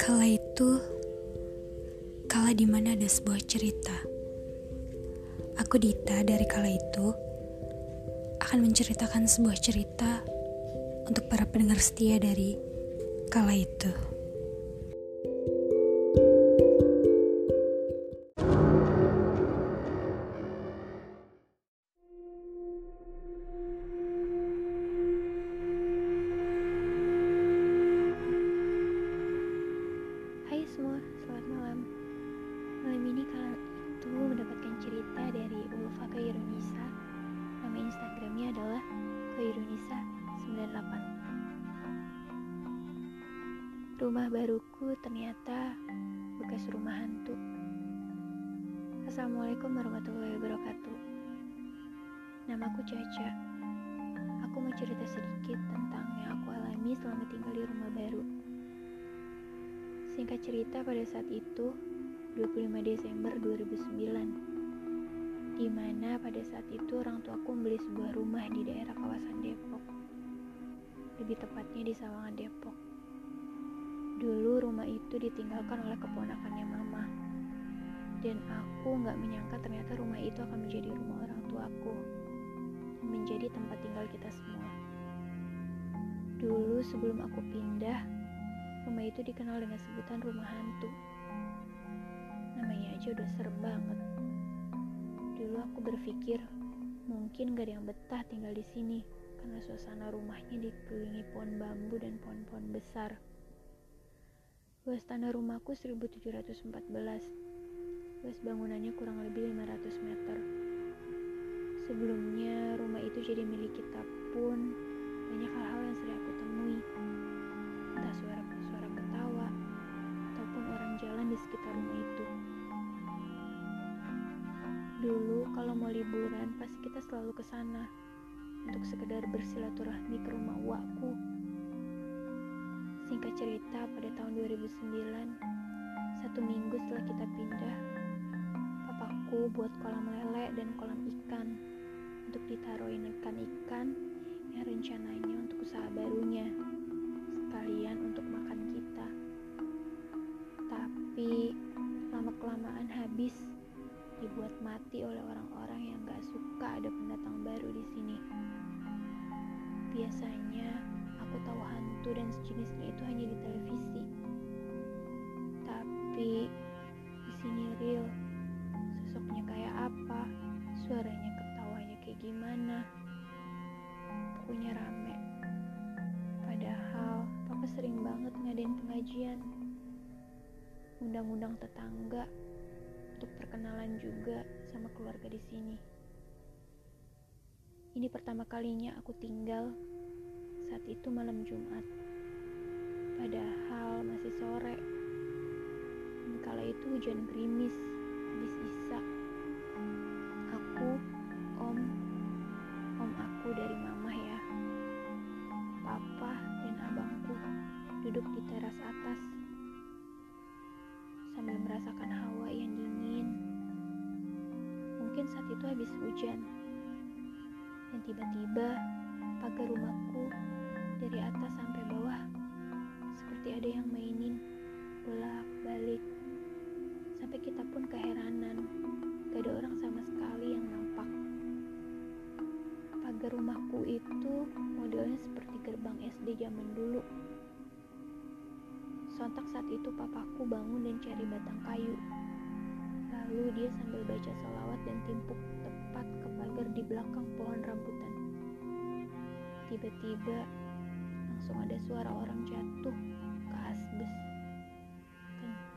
Kala itu, kala di mana ada sebuah cerita. Aku Dita dari kala itu akan menceritakan sebuah cerita untuk para pendengar setia dari kala itu. Baruku ternyata bekas rumah hantu. Assalamualaikum warahmatullahi wabarakatuh. Namaku Caca. Aku mau cerita sedikit tentang yang aku alami selama tinggal di rumah baru. Singkat cerita pada saat itu 25 Desember 2009 di mana pada saat itu orang tuaku membeli sebuah rumah di daerah kawasan Depok lebih tepatnya di Sawangan Depok itu ditinggalkan oleh keponakannya mama dan aku nggak menyangka ternyata rumah itu akan menjadi rumah orang tuaku menjadi tempat tinggal kita semua dulu sebelum aku pindah Rumah itu dikenal dengan sebutan rumah hantu. Namanya aja udah serem banget. Dulu aku berpikir mungkin gak ada yang betah tinggal di sini karena suasana rumahnya dikelilingi pohon bambu dan pohon-pohon besar. Luas tanah rumahku 1714. Luas bangunannya kurang lebih 500 meter. Sebelumnya rumah itu jadi milik kita pun banyak hal-hal yang sering aku temui. Entah suara-suara ketawa ataupun orang jalan di sekitar rumah itu. Dulu kalau mau liburan pasti kita selalu ke sana untuk sekedar bersilaturahmi ke rumah wakku. Singkat cerita pada tahun 2009, satu minggu setelah kita pindah, papaku buat kolam lele dan kolam ikan untuk ditaruhin ikan-ikan yang rencananya untuk usaha barunya sekalian untuk makan kita. Tapi lama-kelamaan habis dibuat mati oleh orang-orang yang gak suka ada pendatang baru di sini. Biasanya aku tahu hantu dan sejenisnya itu hanya di televisi. Tapi di sini real. Sosoknya kayak apa? Suaranya ketawanya kayak gimana? Pokoknya rame. Padahal papa sering banget ngadain pengajian. Undang-undang tetangga untuk perkenalan juga sama keluarga di sini. Ini pertama kalinya aku tinggal saat itu malam Jumat. Padahal masih sore. Dan kala itu hujan gerimis habis isa. Aku, om, om aku dari mama ya. Papa dan abangku duduk di teras atas sambil merasakan hawa yang dingin. Mungkin saat itu habis hujan. Dan tiba-tiba pagar rumahku dari atas sampai bawah seperti ada yang mainin bolak-balik. Sampai kita pun keheranan. Gak ada orang sama sekali yang nampak. Pagar rumahku itu modelnya seperti gerbang SD zaman dulu. Sontak saat itu papaku bangun dan cari batang kayu. Lalu dia sambil baca salawat dan timpuk tepat ke pagar di belakang pohon rambutan. Tiba-tiba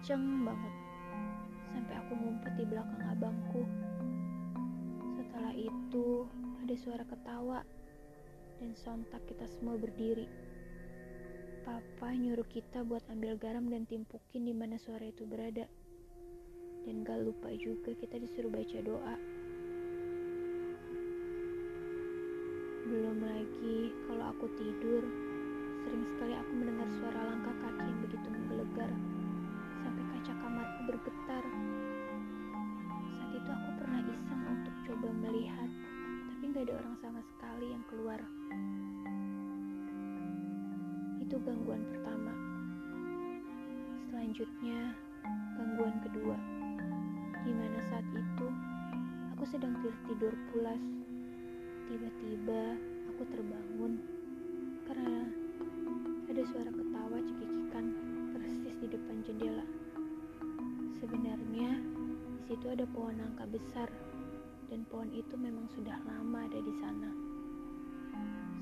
Kenceng banget. Sampai aku ngumpet di belakang abangku. Setelah itu ada suara ketawa dan sontak kita semua berdiri. Papa nyuruh kita buat ambil garam dan timpukin di mana suara itu berada. Dan gak lupa juga kita disuruh baca doa. Belum lagi kalau aku tidur, sering sekali aku mendengar suara langkah kaki yang begitu menggelegar kaca kamarku bergetar. Saat itu aku pernah iseng untuk coba melihat, tapi gak ada orang sama sekali yang keluar. Itu gangguan pertama. Selanjutnya, gangguan kedua. Di mana saat itu aku sedang tidur pulas. Tiba-tiba aku terbangun karena ada suara ketawa cekikikan persis di depan jendela. Sebenarnya di situ ada pohon nangka besar dan pohon itu memang sudah lama ada di sana.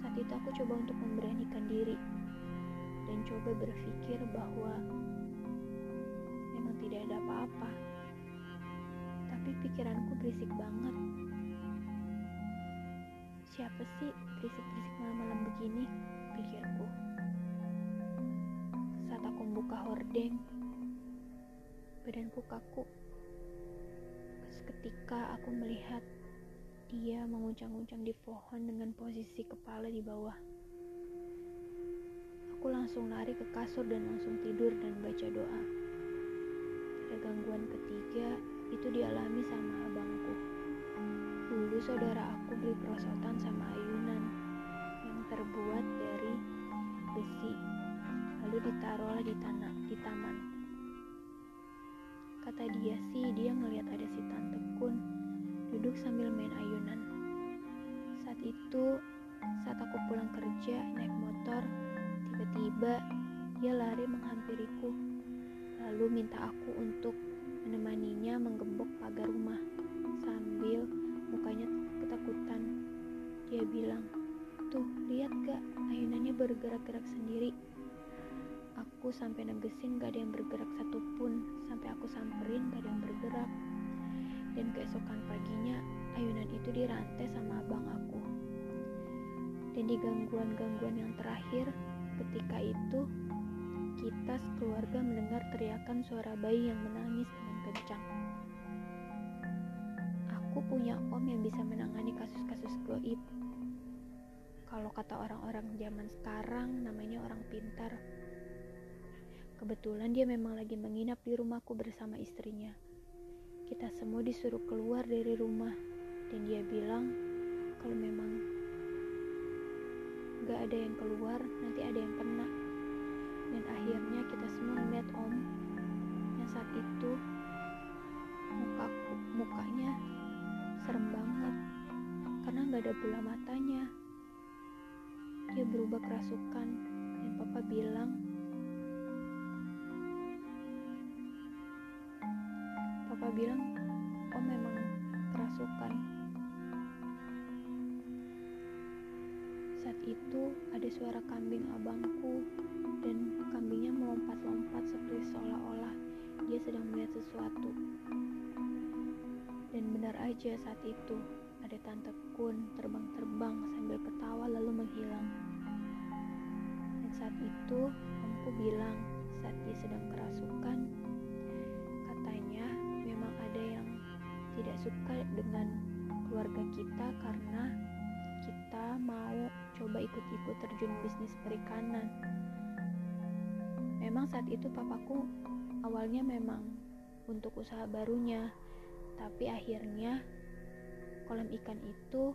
Saat itu aku coba untuk memberanikan diri dan coba berpikir bahwa memang tidak ada apa-apa. Tapi pikiranku berisik banget. Siapa sih berisik-berisik malam-malam begini? Pikirku. Saat aku membuka hordeng, badanku kaku. Seketika aku melihat dia menguncang-uncang di pohon dengan posisi kepala di bawah. Aku langsung lari ke kasur dan langsung tidur dan baca doa. Pada gangguan ketiga, itu dialami sama abangku. Dulu saudara aku beli perosotan sama ayunan yang terbuat dari besi, lalu ditaruhlah di tanah di taman. Kata dia sih, dia ngelihat ada si tante Kun duduk sambil main ayunan. Saat itu, saat aku pulang kerja naik motor, tiba-tiba dia lari menghampiriku, lalu minta aku untuk menemaninya menggembok pagar rumah sambil mukanya ketakutan. Dia bilang, tuh lihat gak ayunannya bergerak-gerak sendiri. Aku sampai negesin gak ada yang bergerak satupun, sampai aku samperin gak ada yang bergerak. Dan keesokan paginya, ayunan itu dirantai sama abang aku. Dan di gangguan-gangguan yang terakhir, ketika itu kita sekeluarga mendengar teriakan suara bayi yang menangis dengan kencang. Aku punya om yang bisa menangani kasus-kasus goib. Kalau kata orang-orang zaman sekarang, namanya orang pintar. Kebetulan dia memang lagi menginap di rumahku bersama istrinya. Kita semua disuruh keluar dari rumah, dan dia bilang kalau memang gak ada yang keluar, nanti ada yang kena. Dan akhirnya kita semua melihat om yang saat itu mukaku, mukanya serem banget karena gak ada bola matanya. Dia berubah kerasukan dan papa bilang Papa bilang, oh memang kerasukan. Saat itu ada suara kambing abangku dan kambingnya melompat-lompat seperti seolah-olah dia sedang melihat sesuatu. Dan benar aja saat itu ada tante Kun terbang-terbang sambil ketawa lalu menghilang. Dan saat itu omku bilang saat dia sedang kerasukan tidak suka dengan keluarga kita karena kita mau coba ikut-ikut terjun bisnis perikanan. Memang saat itu papaku awalnya memang untuk usaha barunya, tapi akhirnya kolam ikan itu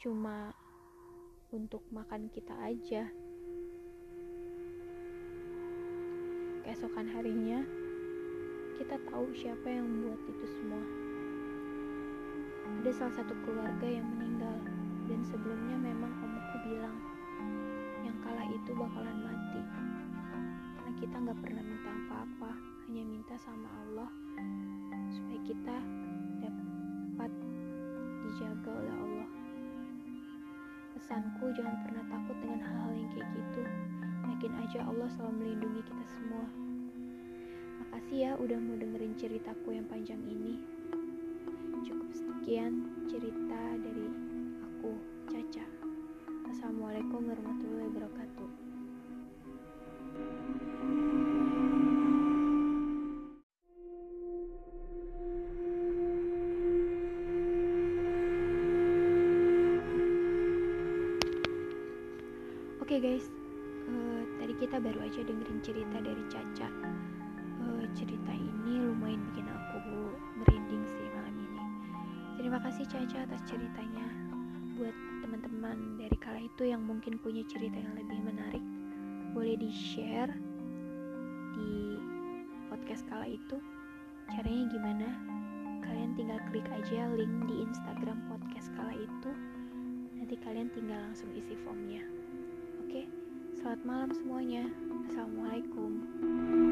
cuma untuk makan kita aja. Keesokan harinya, kita tahu siapa yang membuat itu semua. Ada salah satu keluarga yang meninggal, dan sebelumnya memang omku bilang yang kalah itu bakalan mati. Karena kita nggak pernah minta apa-apa, hanya minta sama Allah supaya kita dapat dijaga oleh Allah. Pesanku jangan pernah takut dengan hal-hal yang kayak gitu. Yakin aja Allah selalu melindungi kita semua. Makasih ya udah mau dengerin ceritaku yang panjang ini. Cukup sekian cerita dari aku, Caca. Assalamualaikum warahmatullahi wabarakatuh. Oke guys, eh, tadi kita baru aja dengerin cerita dari Caca cerita ini lumayan bikin aku merinding sih malam ini. Terima kasih Caca atas ceritanya. Buat teman-teman dari kala itu yang mungkin punya cerita yang lebih menarik, boleh di-share di podcast kala itu. Caranya gimana? Kalian tinggal klik aja link di Instagram podcast kala itu. Nanti kalian tinggal langsung isi formnya. Oke, selamat malam semuanya. Assalamualaikum.